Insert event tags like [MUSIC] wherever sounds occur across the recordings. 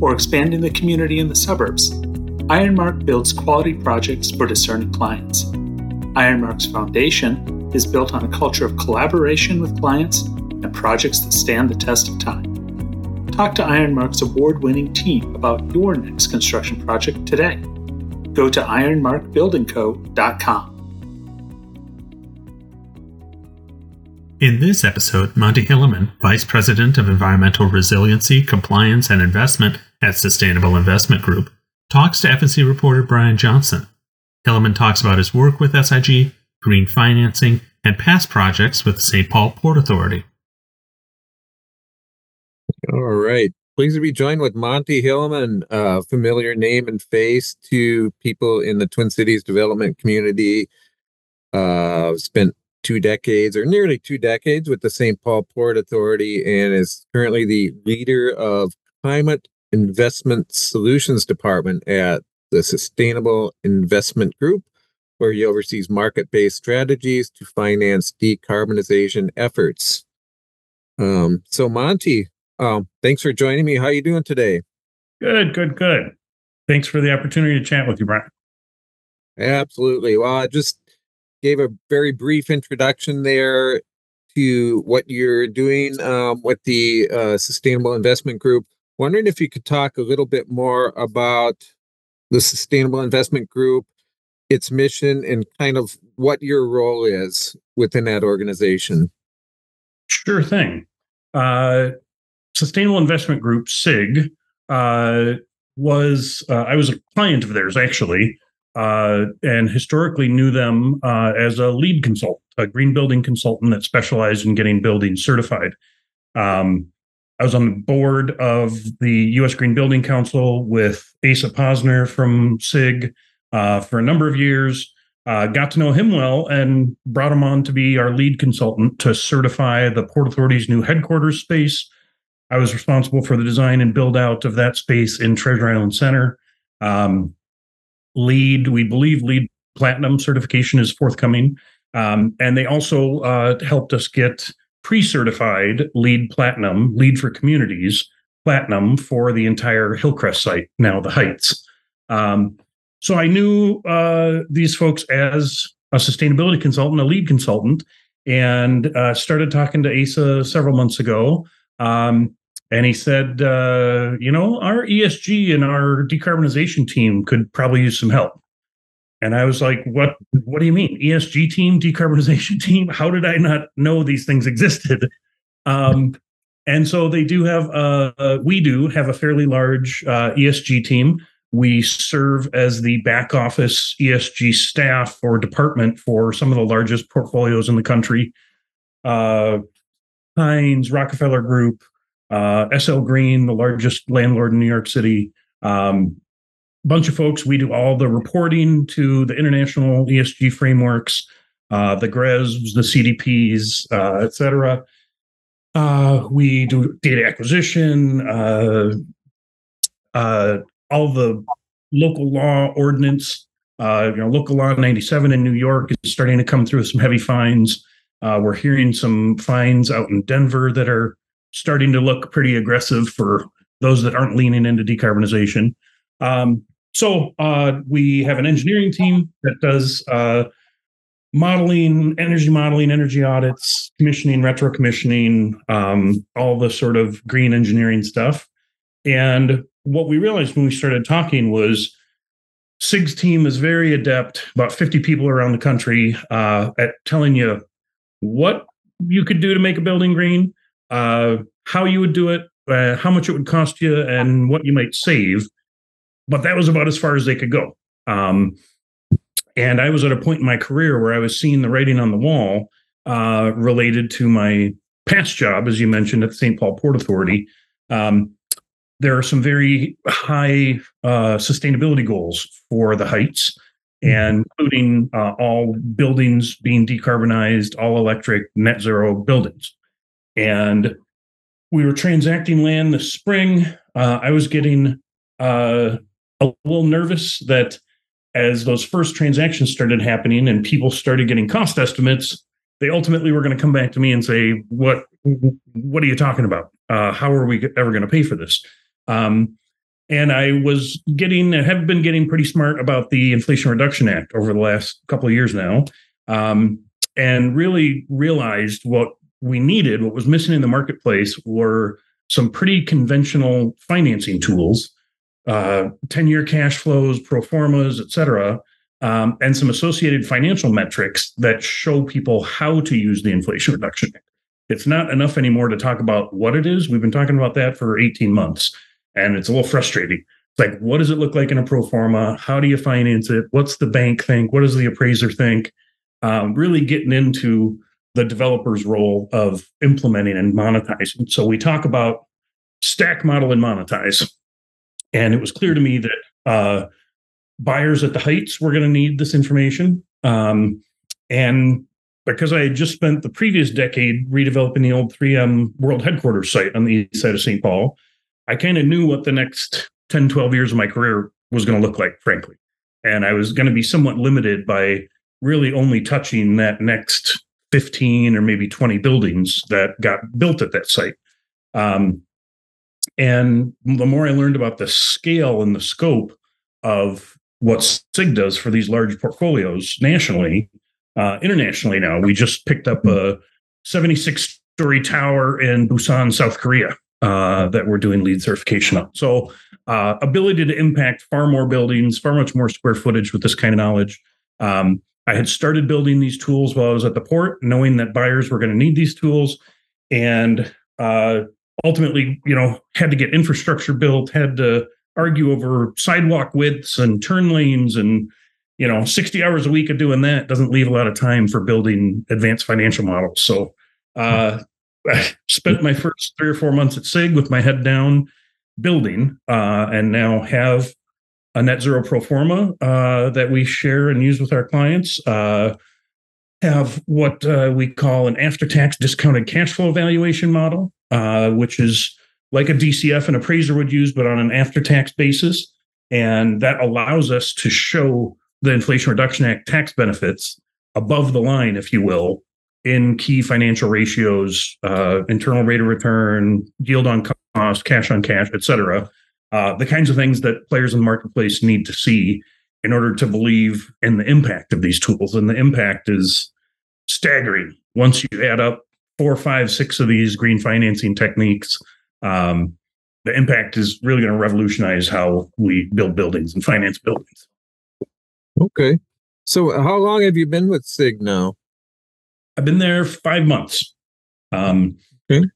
or expanding the community in the suburbs, Ironmark builds quality projects for discerning clients. Ironmark's foundation is built on a culture of collaboration with clients and projects that stand the test of time. Talk to Ironmark's award winning team about your next construction project today. Go to ironmarkbuildingco.com. In this episode, Monte Hilleman, Vice President of Environmental Resiliency, Compliance, and Investment at Sustainable Investment Group, talks to F&C reporter Brian Johnson. Hilleman talks about his work with SIG, green financing, and past projects with the St. Paul Port Authority. All right. Pleased to be joined with Monte Hilleman, a familiar name and face to people in the Twin Cities development community. Uh, spent two decades or nearly two decades with the St. Paul Port Authority and is currently the leader of Climate Investment Solutions Department at the Sustainable Investment Group, where he oversees market based strategies to finance decarbonization efforts. Um, so, Monte, um, thanks for joining me. How are you doing today? Good, good, good. Thanks for the opportunity to chat with you, Brian. Absolutely. Well, I just gave a very brief introduction there to what you're doing um, with the uh, Sustainable Investment Group. Wondering if you could talk a little bit more about the Sustainable Investment Group, its mission, and kind of what your role is within that organization. Sure thing. Uh, Sustainable Investment Group, SIG, uh, was uh, I was a client of theirs actually uh, and historically knew them uh, as a LEED consultant, a green building consultant that specialized in getting buildings certified. Um, I was on the board of the U.S. Green Building Council with Asa Posner from SIG uh, for a number of years. Uh, got to know him well and brought him on to be our lead consultant to certify the Port Authority's new headquarters space. I was responsible for the design and build out of that space in Treasure Island Center. Um, LEED, we believe LEED Platinum certification is forthcoming. Um, and they also uh, helped us get pre certified LEED Platinum, LEED for Communities Platinum for the entire Hillcrest site, now the Heights. Um, so I knew uh, these folks as a sustainability consultant, a LEED consultant, and uh, started talking to Asa several months ago. Um, and he said, uh, you know, our ESG and our decarbonization team could probably use some help. And I was like, what what do you mean? ESG team, decarbonization [LAUGHS] team? How did I not know these things existed? Um, and so they do have uh, uh, we do have a fairly large uh, ESG team. We serve as the back office ESG staff or department for some of the largest portfolios in the country. Uh, Hines, Rockefeller Group, uh, SL Green, the largest landlord in New York City. Um, bunch of folks. We do all the reporting to the international ESG frameworks, uh, the GRESBs, the CDPs, uh, et cetera. Uh, we do data acquisition, uh, uh, all the local law ordinance. Uh, you know, local law 97 in New York is starting to come through with some heavy fines. we're hearing some fines out in Denver that are starting to look pretty aggressive for those that aren't leaning into decarbonization. Um, so uh, we have an engineering team that does uh, modeling, energy modeling, energy audits, commissioning, retro commissioning, um, all the sort of green engineering stuff. And what we realized when we started talking was SIG's team is very adept, about 50 people around the country, uh, at telling you what you could do to make a building green, uh, how you would do it, uh, how much it would cost you, and what you might save. But that was about as far as they could go. Um, and I was at a point in my career where I was seeing the writing on the wall uh, related to my past job, as you mentioned, at the St. Paul Port Authority. Um, there are some very high uh, sustainability goals for the Heights, and including uh, all buildings being decarbonized, all electric, net zero buildings. And we were transacting land this spring. Uh, I was getting uh, a little nervous that as those first transactions started happening and people started getting cost estimates, they ultimately were going to come back to me and say, "What? What are you talking about? Uh, how are we ever going to pay for this?" Um, and I was getting, have been getting pretty smart about the Inflation Reduction Act over the last couple of years now, um, and really realized what we needed, what was missing in the marketplace, were some pretty conventional financing tools, uh, 10 year cash flows, pro formas, et cetera, um, and some associated financial metrics that show people how to use the Inflation Reduction. It's not enough anymore to talk about what it is. We've been talking about that for 18 months, and it's a little frustrating. It's like, what does it look like in a pro forma? How do you finance it? What's the bank think? What does the appraiser think? Um, really getting into the developer's role of implementing and monetizing. So we talk about stack model and monetize. And it was clear to me that uh, buyers at the heights were going to need this information. Um, and because I had just spent the previous decade redeveloping the old 3M World Headquarters site on the east side of St. Paul, I kind of knew what the next 10, 12 years of my career was going to look like, frankly. And I was going to be somewhat limited by really only touching that next 15 or maybe 20 buildings that got built at that site. Um, and the more I learned about the scale and the scope of what SIG does for these large portfolios nationally, uh, internationally now, we just picked up a 76 story tower in Busan, South Korea. Uh, that we're doing LEED certification on. So, uh, ability to impact far more buildings, far much more square footage with this kind of knowledge. Um, I had started building these tools while I was at the port, knowing that buyers were going to need these tools, and uh, ultimately, you know, had to get infrastructure built, had to argue over sidewalk widths and turn lanes, and you know, sixty hours a week of doing that doesn't leave a lot of time for building advanced financial models. So, uh, I [LAUGHS] spent my first three or four months at SIG with my head down building, uh, and now have a net zero pro forma uh, that we share and use with our clients. Uh, have what uh, we call an after tax discounted cash flow valuation model, uh, which is like a DCF an appraiser would use, but on an after tax basis. And that allows us to show the Inflation Reduction Act tax benefits above the line, if you will, in key financial ratios, uh, internal rate of return, yield on cost, cash on cash, et cetera, uh, the kinds of things that players in the marketplace need to see in order to believe in the impact of these tools. And the impact is staggering. Once you add up four, five, six of these green financing techniques, um, the impact is really going to revolutionize how we build buildings and finance buildings. Okay. So, how long have you been with SIG now? I've been there five months. Um, okay.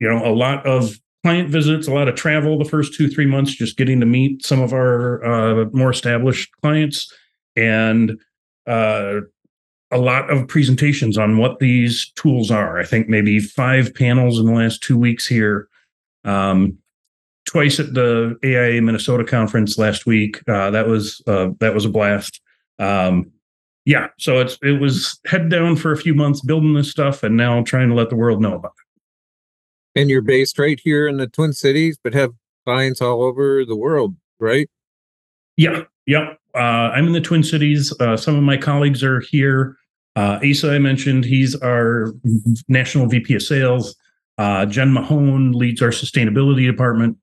You know, a lot of client visits, a lot of travel the first two, three months, just getting to meet some of our uh, more established clients and uh, a lot of presentations on what these tools are. I think maybe five panels in the last two weeks here. Um, twice at the AIA Minnesota conference last week. Uh, that was uh, that was a blast. Um, yeah, so it's it was head down for a few months building this stuff, and now trying to let the world know about it. And you're based right here in the Twin Cities, but have clients all over the world, right? Yeah, yeah. Uh, I'm in the Twin Cities. Uh, some of my colleagues are here. Uh, Asa, I mentioned, he's our national VP of sales. Uh, Jen Mahone leads our sustainability department.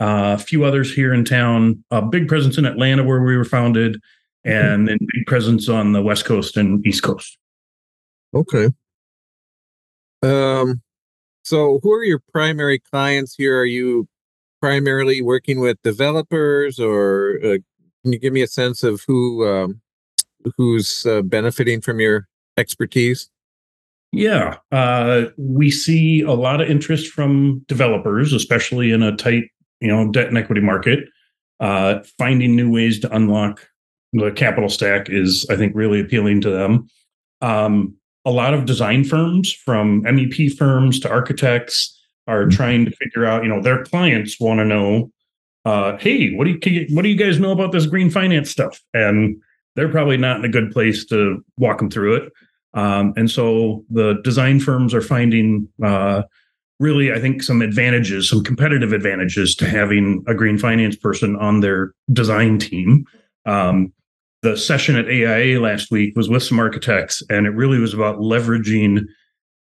Uh, a few others here in town. A big presence in Atlanta, where we were founded, and then big presence on the West Coast and East Coast. Okay. Um, so, who are your primary clients here? Are you primarily working with developers, or uh, can you give me a sense of who um, who's uh, benefiting from your expertise? Yeah, uh, we see a lot of interest from developers, especially in a tight, you know, debt and equity market. Uh, finding new ways to unlock the capital stack is, I think, really appealing to them. Um, a lot of design firms from MEP firms to architects are mm-hmm. trying to figure out, you know, their clients want to know uh, "Hey, what do you what do you guys know about this green finance stuff?" And they're probably not in a good place to walk them through it. Um, and so the design firms are finding uh, really, I think, some advantages, some competitive advantages to having a green finance person on their design team. Um, the session at AIA last week was with some architects, and it really was about leveraging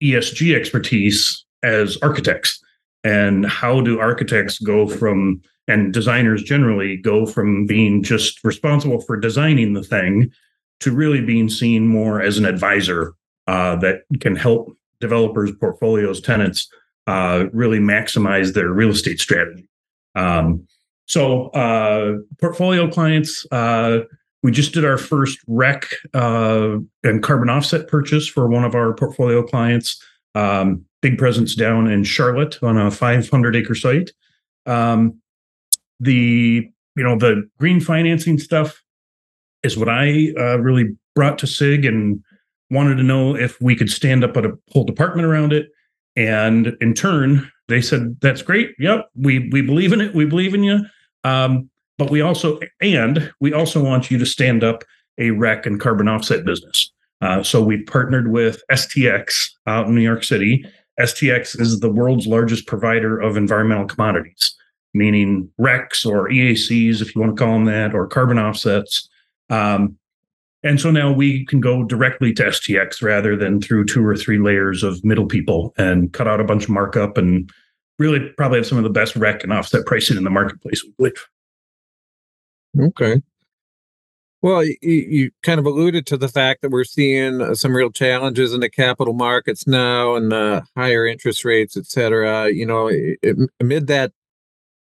ESG expertise as architects. And how do architects go from, and designers generally go from being just responsible for designing the thing to really being seen more as an advisor uh, that can help developers, portfolios, tenants uh, really maximize their real estate strategy. Um, so, uh, portfolio clients, uh, we just did our first REC uh, and carbon offset purchase for one of our portfolio clients. Um, big presence down in Charlotte on a 500 acre site. Um, the you know the green financing stuff is what I uh, really brought to SIG and wanted to know if we could stand up a whole department around it. And in turn, they said, "That's great. Yep, we we believe in it. We believe in you. Um, but we also and we also want you to stand up a REC and carbon offset business." Uh, so we've partnered with STX out in New York City. STX is the world's largest provider of environmental commodities, meaning RECs or EACs, if you want to call them that, or carbon offsets. Um, and so now we can go directly to STX rather than through two or three layers of middle people and cut out a bunch of markup and really probably have some of the best REC and offset pricing in the marketplace, we believe. Okay. Well, you, you, kind of alluded to the fact that we're seeing uh, some real challenges in the capital markets now and the higher interest rates, et cetera. You know, amid that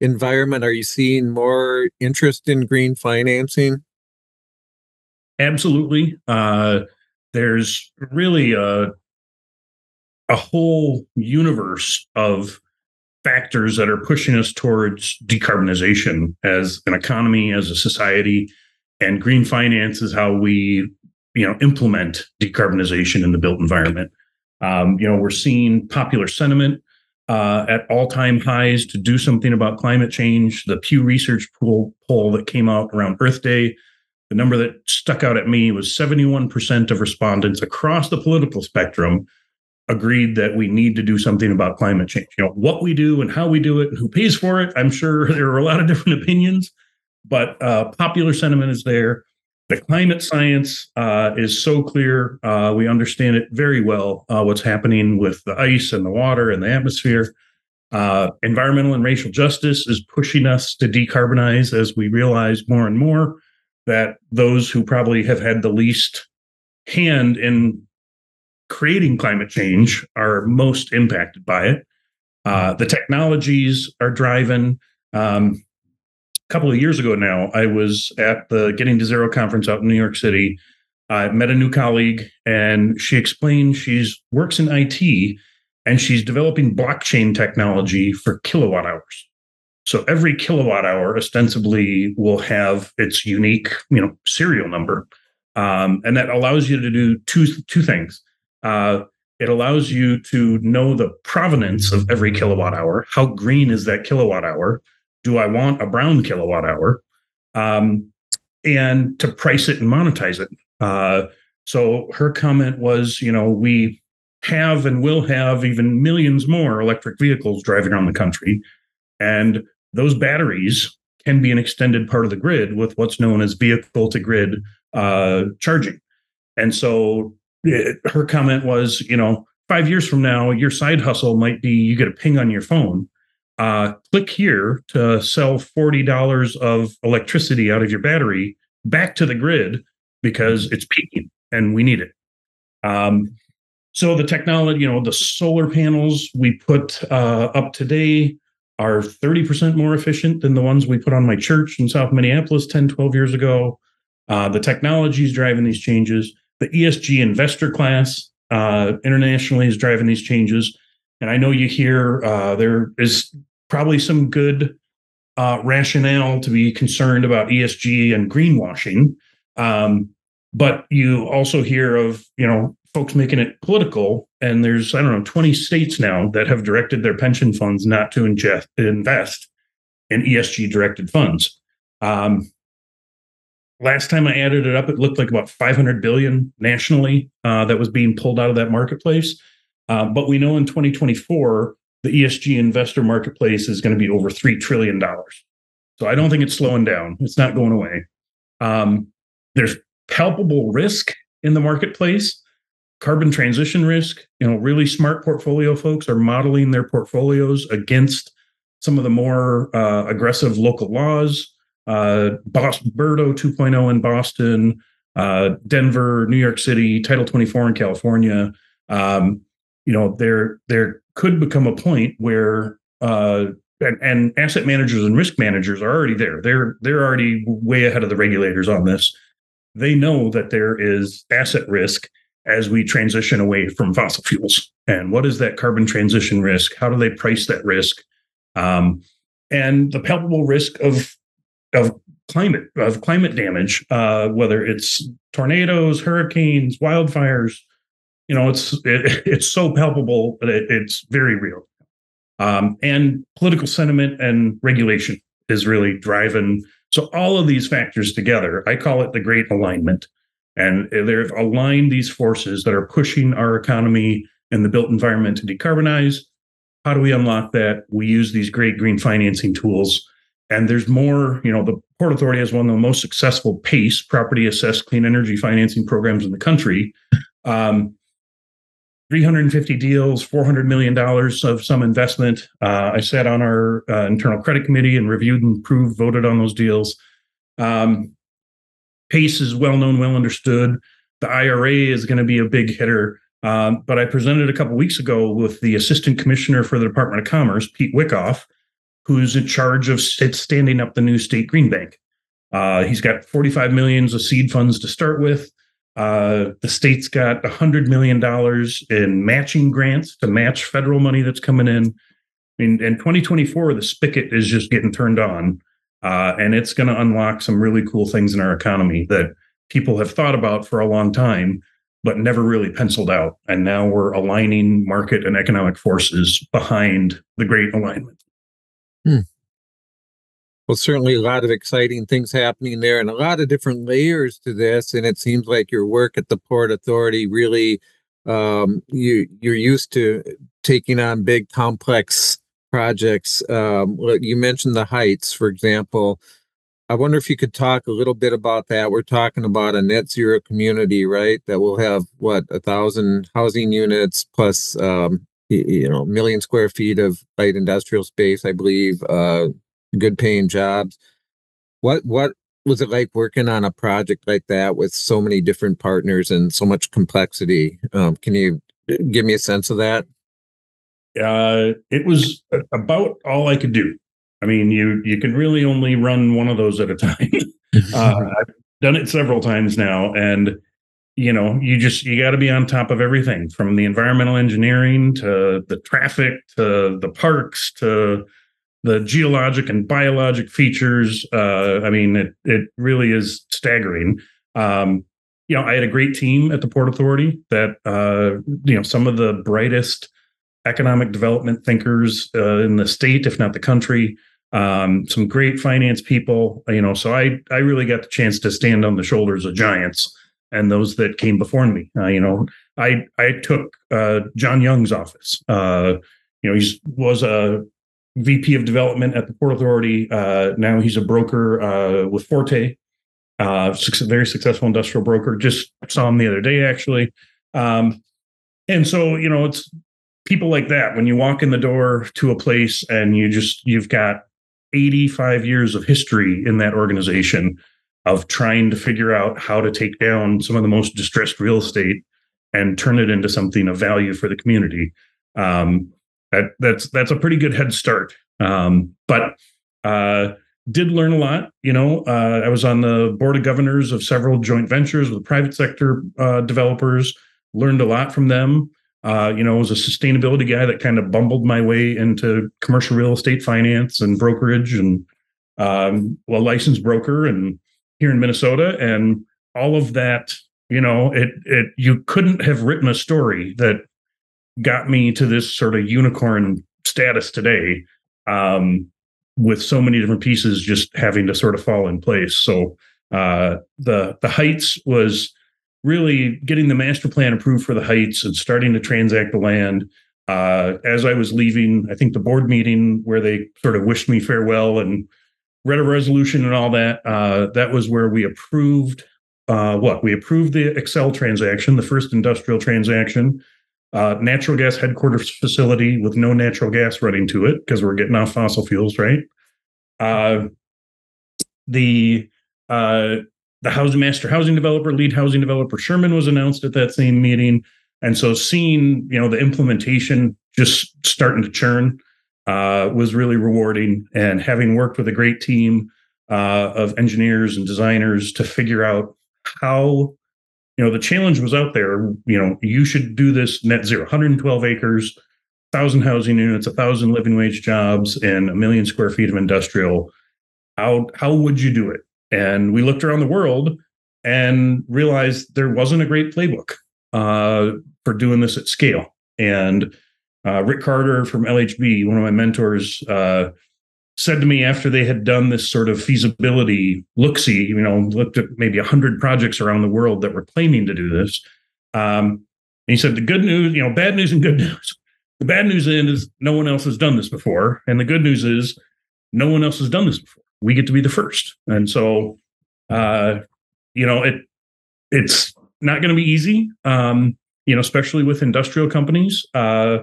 environment, are you seeing more interest in green financing? Absolutely. Uh, there's really a, a whole universe of factors that are pushing us towards decarbonization as an economy, as a society, and green finance is how we, you know, implement decarbonization in the built environment. Um, you know, we're seeing popular sentiment uh, at all-time highs to do something about climate change. The Pew Research poll, poll that came out around Earth Day the number that stuck out at me was 71% of respondents across the political spectrum agreed that we need to do something about climate change. You know, what we do and how we do it and who pays for it. I'm sure [LAUGHS] there are a lot of different opinions, but uh, popular sentiment is there. The climate science uh, is so clear. Uh, we understand it very well, uh, what's happening with the ice and the water and the atmosphere. Uh, environmental and racial justice is pushing us to decarbonize as we realize more and more that those who probably have had the least hand in creating climate change are most impacted by it. Uh, the technologies are driving. Um, a couple of years ago now, I was at the Getting to Zero conference out in New York City. I met a new colleague, and she explained she's works in IT and she's developing blockchain technology for kilowatt hours. So every kilowatt hour ostensibly will have its unique, you know, serial number, um, and that allows you to do two two things. Uh, it allows you to know the provenance of every kilowatt hour. How green is that kilowatt hour? Do I want a brown kilowatt hour? Um, and to price it and monetize it. Uh, so her comment was, you know, we have and will have even millions more electric vehicles driving around the country. And those batteries can be an extended part of the grid with what's known as vehicle to grid uh, charging. And so it, her comment was, you know, five years from now, your side hustle might be you get a ping on your phone. Uh, click here to sell $40 of electricity out of your battery back to the grid because it's peaking and we need it. Um, so the technology, you know, the solar panels we put uh, up today are 30% more efficient than the ones we put on my church in South Minneapolis 10, 12 years ago. Uh, the technology is driving these changes. The ESG investor class uh, internationally is driving these changes. And I know you hear uh, there is probably some good uh, rationale to be concerned about ESG and greenwashing. Um, but you also hear of, you know, folks making it political. And there's, I don't know, 20 states now that have directed their pension funds not to ingest, invest in ESG directed funds. Um, last time I added it up, it looked like about 500 billion nationally uh, that was being pulled out of that marketplace. Uh, but we know in 2024, the ESG investor marketplace is going to be over $3 trillion. So I don't think it's slowing down. It's not going away. Um, there's palpable risk in the marketplace carbon transition risk you know really smart portfolio folks are modeling their portfolios against some of the more uh, aggressive local laws uh, Boston, BERDO 2.0 in Boston, uh, Denver, New York City, Title 24 in California. Um, you know, there there could become a point where uh, and, and asset managers and risk managers are already there. They're they're already way ahead of the regulators on this. They know that there is asset risk as we transition away from fossil fuels. And what is that carbon transition risk? How do they price that risk? Um, and the palpable risk of of climate of climate damage, uh, whether it's tornadoes, hurricanes, wildfires. You know, it's it, [LAUGHS] it's so palpable it, it's very real. Um, and political sentiment and regulation is really driving. So all of these factors together, I call it the great alignment. And they've aligned these forces that are pushing our economy and the built environment to decarbonize. How do we unlock that? We use these great green financing tools and there's more you know the port authority has one of the most successful PACE property assessed clean energy financing programs in the country. Um, 350 deals 400 million dollars of some investment. Uh, i sat on our uh, internal credit committee and reviewed and approved voted on those deals. Um, PACE is well known well understood. The IRA is going to be a big hitter. Um, but i presented a couple weeks ago with the assistant commissioner for the department of commerce pete Wyckoff who's in charge of standing up the new state green bank. Uh, he's got 45 millions of seed funds to start with. Uh, the state's got 100 million dollars in matching grants to match federal money that's coming in. I mean, in 2024, the spigot is just getting turned on, uh, and it's going to unlock some really cool things in our economy that people have thought about for a long time, but never really penciled out. And now we're aligning market and economic forces behind the great alignment. Hmm. Well, certainly a lot of exciting things happening there and a lot of different layers to this. And it seems like your work at the Port Authority really um, you you're used to taking on big complex projects. Um, you mentioned the Heights, for example. I wonder if you could talk a little bit about that. We're talking about a net zero community, right? That will have what a thousand housing units plus um, you know, million square feet of light industrial space, I believe, uh, good paying jobs. What what was it like working on a project like that with so many different partners and so much complexity? Um, can you uh, give me a sense of that? Uh, it was about all I could do. I mean, you you can really only run one of those at a [LAUGHS] time. [LAUGHS] uh, I've done it several times now, and you know you just you got to be on top of everything from the environmental engineering to the traffic to the parks to the geologic and biologic features. Uh, i mean it it really is staggering. Um, you know i had a great team at the port authority that uh, you know some of the brightest economic development thinkers uh, in the state if not the country. Um, some great finance people you know so i i really got the chance to stand on the shoulders of giants and those that came before me. Uh, you know, I I took uh, John Young's office. Uh, you know, he was a VP of development at the Port Authority. Uh, now he's a broker uh, with Forte, uh, very successful industrial broker. Just saw him the other day, actually. Um, and so, you know, it's people like that when you walk in the door to a place and you just you've got 85 years of history in that organization of trying to figure out how to take down some of the most distressed real estate and turn it into something of value for the community. Um, that that's that's a pretty good head start. Um, but uh, did learn a lot. You know, uh, I was on the board of governors of several joint ventures with private sector uh, developers. Learned a lot from them. Uh, you know, was a sustainability guy that kind of bumbled my way into commercial real estate finance and brokerage, and um, a licensed broker and here in Minnesota, and all of that. You know, it it you couldn't have written a story that got me to this sort of unicorn status today. Um, with so many different pieces just having to sort of fall in place. So uh, the the Heights was really getting the master plan approved for the Heights and starting to transact the land. Uh, as I was leaving, I think the board meeting where they sort of wished me farewell and read a resolution and all that. Uh, that was where we approved uh, what we approved the Xcel transaction, the first industrial transaction, uh, natural gas headquarters facility with no natural gas running to it because we're getting off fossil fuels, right? Uh, the uh, the housing master housing developer, lead housing developer Sherman was announced at that same meeting, and so seeing you know the implementation just starting to churn uh, was really rewarding, and having worked with a great team uh, of engineers and designers to figure out how you know the challenge was out there. You know you should do this net zero 112 acres 1000 housing units 1000 living wage jobs and a million square feet of industrial. How how would you do it? And we looked around the world and realized there wasn't a great playbook uh, for doing this at scale. And uh, rick carter from lhb one of my mentors uh, said to me after they had done this sort of feasibility look see, you know, looked at maybe 100 projects around the world that were claiming to do this. Um, and he said, the good news, you know, bad news and good [LAUGHS] news. The bad news is no one else has done this before. And the good news is no one else has done this before. We get to be the first. And so, uh, you know, it it's not going to be easy, um, you know, especially with industrial companies. Uh,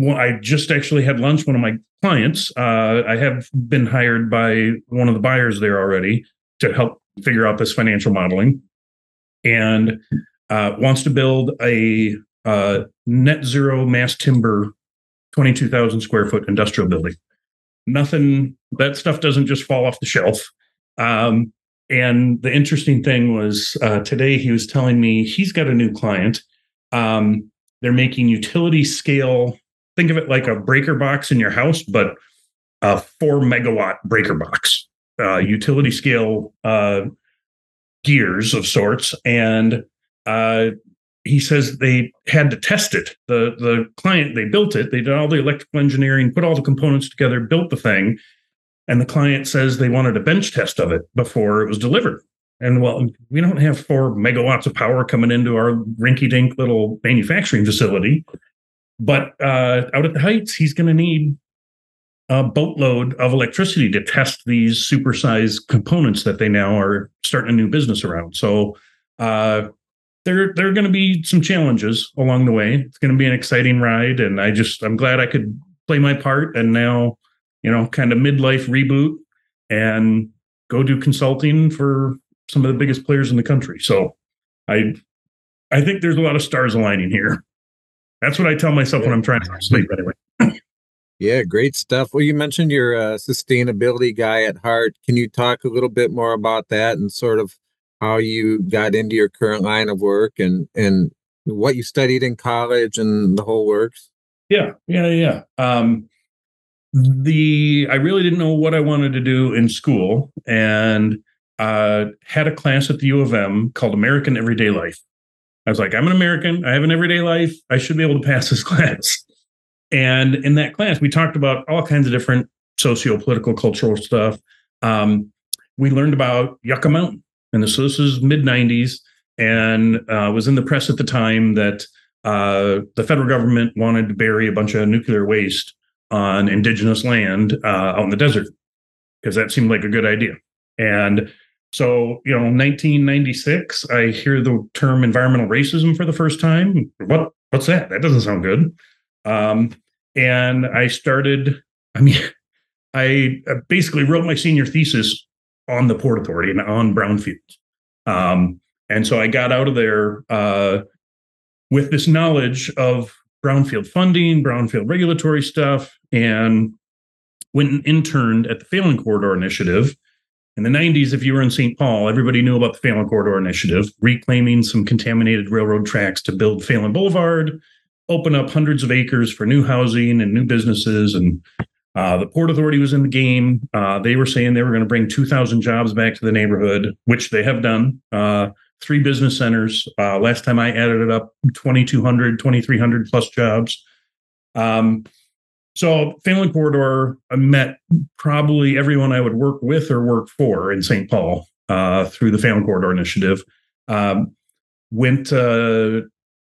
well, I just actually had lunch. One of my clients, uh, I have been hired by one of the buyers there already to help figure out this financial modeling, and uh, wants to build a uh, net zero mass timber, twenty two thousand square foot industrial building. Nothing that stuff doesn't just fall off the shelf. Um, and the interesting thing was uh, today he was telling me he's got a new client. Um, they're making utility scale think of it like a breaker box in your house, but a four megawatt breaker box, uh, utility scale uh, gears of sorts. And uh, he says they had to test it. The the client they built it. They did all the electrical engineering, put all the components together, built the thing, and the client says they wanted a bench test of it before it was delivered. And well, we don't have four megawatts of power coming into our rinky-dink little manufacturing facility. But uh, out at the Heights, he's going to need a boatload of electricity to test these supersized components that they now are starting a new business around. So uh, there, there are going to be some challenges along the way. It's going to be an exciting ride, and I just I'm glad I could play my part. And now, you know, kind of midlife reboot and go do consulting for some of the biggest players in the country. So I I think there's a lot of stars aligning here. That's what I tell myself when I'm trying to sleep. Anyway. yeah, great stuff. Well, you mentioned you're a sustainability guy at heart. Can you talk a little bit more about that and sort of how you got into your current line of work and and what you studied in college and the whole works? Yeah, yeah, yeah. Um, the I really didn't know what I wanted to do in school, and uh, had a class at the U of M called American Everyday Life. I was like, I'm an American. I have an everyday life. I should be able to pass this [LAUGHS] class. And in that class, we talked about all kinds of different socio political, cultural stuff. Um, we learned about Yucca Mountain. And so this is mid 90s and uh, was in the press at the time that uh, the federal government wanted to bury a bunch of nuclear waste on indigenous land uh, out in the desert because that seemed like a good idea. And so, you know, 1996, I hear the term environmental racism for the first time. What what's that? That doesn't sound good. Um, and I started, I mean, [LAUGHS] I basically wrote my senior thesis on the Port Authority and on brownfields. Um, and so I got out of there uh, with this knowledge of brownfield funding, brownfield regulatory stuff, and went and interned at the Phalen Corridor Initiative in the 90s, if you were in St. Paul, everybody knew about the Phalen Corridor Initiative, reclaiming some contaminated railroad tracks to build Phalen Boulevard, open up hundreds of acres for new housing and new businesses. And uh, the Port Authority was in the game. Uh, they were saying they were going to bring 2,000 jobs back to the neighborhood, which they have done. Uh, three business centers. Uh, last time I added it up, 2,200, 2,300 plus jobs. Um, so Phalen Corridor, I met probably everyone I would work with or work for in St. Paul uh, through the Phalen Corridor Initiative. Um, went uh,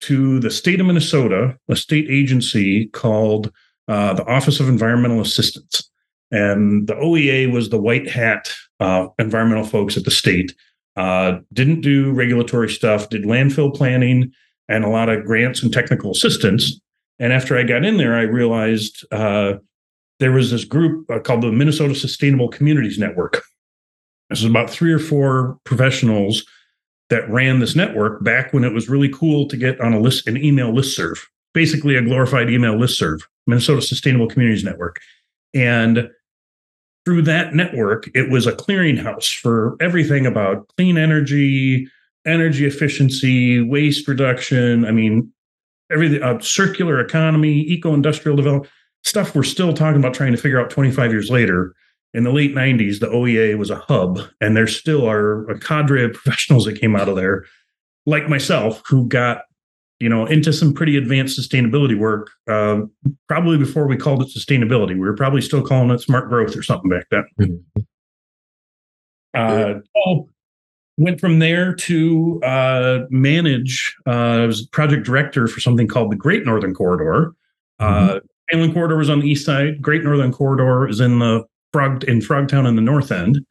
to the state of Minnesota, a state agency called uh, the Office of Environmental Assistance. And the OEA was the white hat uh, environmental folks at the state. Uh, didn't do regulatory stuff, did landfill planning and a lot of grants and technical assistance. And after I got in there, I realized uh, there was this group uh, called the Minnesota Sustainable Communities Network. This was about three or four professionals that ran this network back when it was really cool to get on a list, an email list serve, basically a glorified email list serve, Minnesota Sustainable Communities Network. And through that network, it was a clearinghouse for everything about clean energy, energy efficiency, waste reduction. I mean, everything, uh, circular economy, eco industrial development stuff we're still talking about trying to figure out 25 years later. In the late 90s, the OEA was a hub, and there still are a cadre of [LAUGHS] professionals that came out of there, like myself, who got you know into some pretty advanced sustainability work. Uh, probably before we called it sustainability, we were probably still calling it smart growth or something back then. Mm-hmm. Uh, so went from there to uh, manage. Uh, I was project director for something called the Great Northern Corridor. Uh, mm-hmm. Corridor was on the east side. Great Northern Corridor is in the Frog in Frogtown in the north end.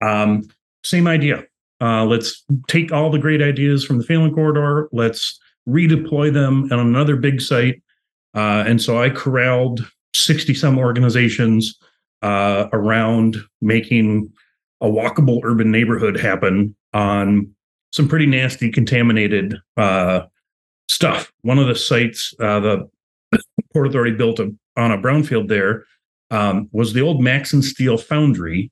Um, same idea. Uh, let's take all the great ideas from the Phalen Corridor. Let's redeploy them on another big site. Uh, and so I corralled 60 some organizations uh, around making a walkable urban neighborhood happen on some pretty nasty contaminated uh, stuff. One of the sites uh, the [COUGHS] Port Authority built a, on a brownfield there um, was the old Maxon Steel foundry.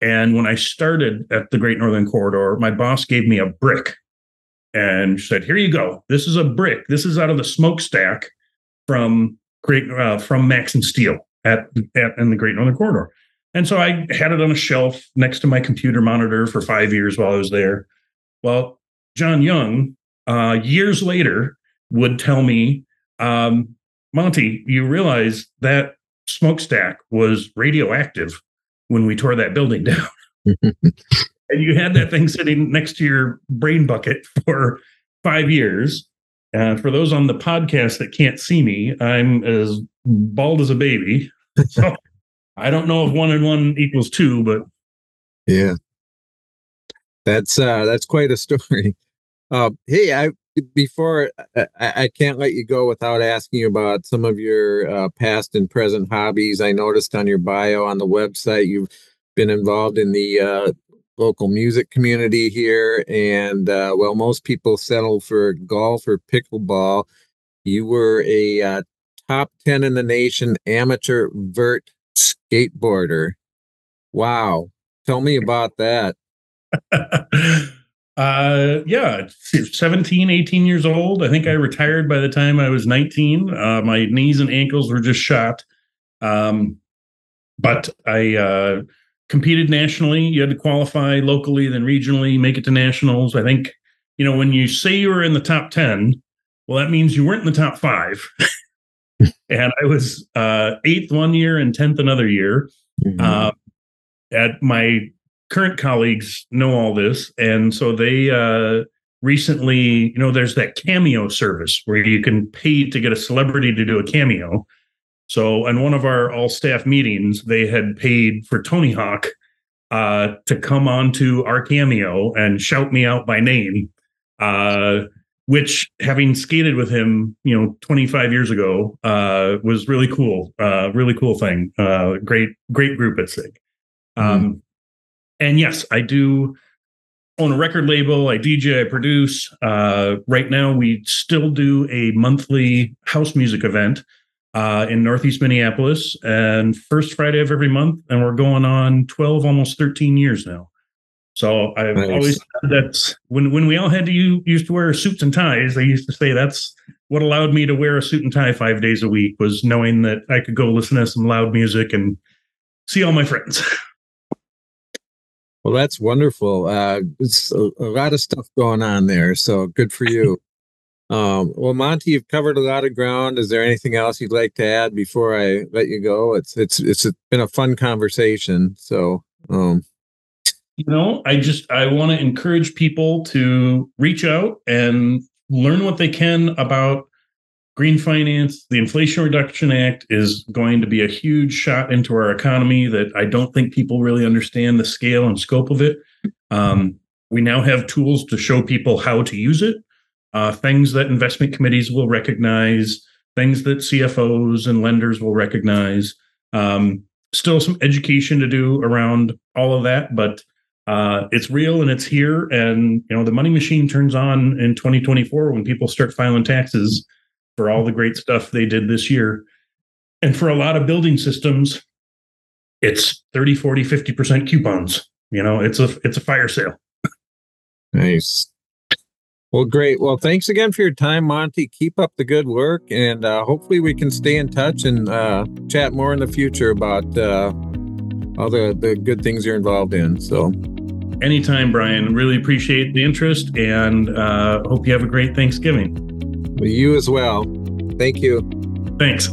And when I started at the Great Northern Corridor, my boss gave me a brick and said, "Here you go. This is a brick. This is out of the smokestack from Great uh, from Maxon Steel at, at in the Great Northern Corridor." And so I had it on a shelf next to my computer monitor for five years while I was there. Well, John Young, uh, years later, would tell me, um, Monte, you realize that smokestack was radioactive when we tore that building [LAUGHS] down. [LAUGHS] and you had that thing sitting next to your brain bucket [LAUGHS] for five years. And for those on the podcast that can't see me, I'm as bald as a baby. So I don't know if one and one equals two, but yeah, that's uh that's quite a [LAUGHS] story. Uh, hey, I before I, I, can't let you go without asking you about some of your uh, past and present hobbies. I noticed on your bio on the website you've been involved in the uh, local music community here, and uh, well, most people settle for golf or pickleball. You were a uh, top ten in the nation amateur vert skateboarder. Wow. Tell me about that. [LAUGHS] uh yeah 17 18 years old i think i retired by the time i was 19 uh my knees and ankles were just shot um but i uh competed nationally you had to qualify locally then regionally make it to nationals i think you know when you say you were in the top 10 well that means you weren't in the top five [LAUGHS] and I was uh, eighth one year and tenth another year. Mm-hmm. Uh, at my current colleagues know all this, and so they uh, recently, you know, there's that cameo service where you can pay to get a celebrity to do a cameo. So, in one of our all staff meetings, they had paid for Tony Hawk uh, to come onto our cameo and shout me out by name. Uh, which having skated with him, you know, 25 years ago, uh, was really cool. Uh, really cool thing. Uh, great, great group at SIG. Mm-hmm. Um, and yes, I do own a record label. I DJ, I produce. Uh, right now, we still do a monthly house music event uh, in Northeast Minneapolis, and first Friday of every month, and we're going on 12, almost 13 years now. So I've nice. always said that when when we all had to u- used to wear suits and ties, I used to say that's what allowed me to wear a suit and tie five days a week was knowing that I could go listen to some loud music and see all my friends. [LAUGHS] Well, that's wonderful. Uh, it's a, a lot of stuff going on there, so good for you. Um, well, Monte, you've covered a lot of ground. Is there anything else you'd like to add before I let you go? It's it's it's been a fun conversation. So, um, you know, I just I want to encourage people to reach out and learn what they can about green finance. The Inflation Reduction Act is going to be a huge shot into our economy that I don't think people really understand the scale and scope of it. Um, we now have tools to show people how to use it uh, things that investment committees will recognize, things that CFOs and lenders will recognize. Um, still some education to do around all of that, but uh, it's real and it's here. And you know, the money machine turns on in 2024 when people start filing taxes for all the great stuff they did this year. And for a lot of building systems, it's 30, 40, 50% coupons. You know, it's a it's a fire sale. Nice. Well, great. Well, thanks again for your time, Monte. Keep up the good work, and uh, hopefully we can stay in touch and uh, chat more in the future about uh, all the, the good things you're involved in. So, anytime, Brian. Really appreciate the interest, and uh, hope you have a great Thanksgiving. Well, you as well. Thank you. Thanks.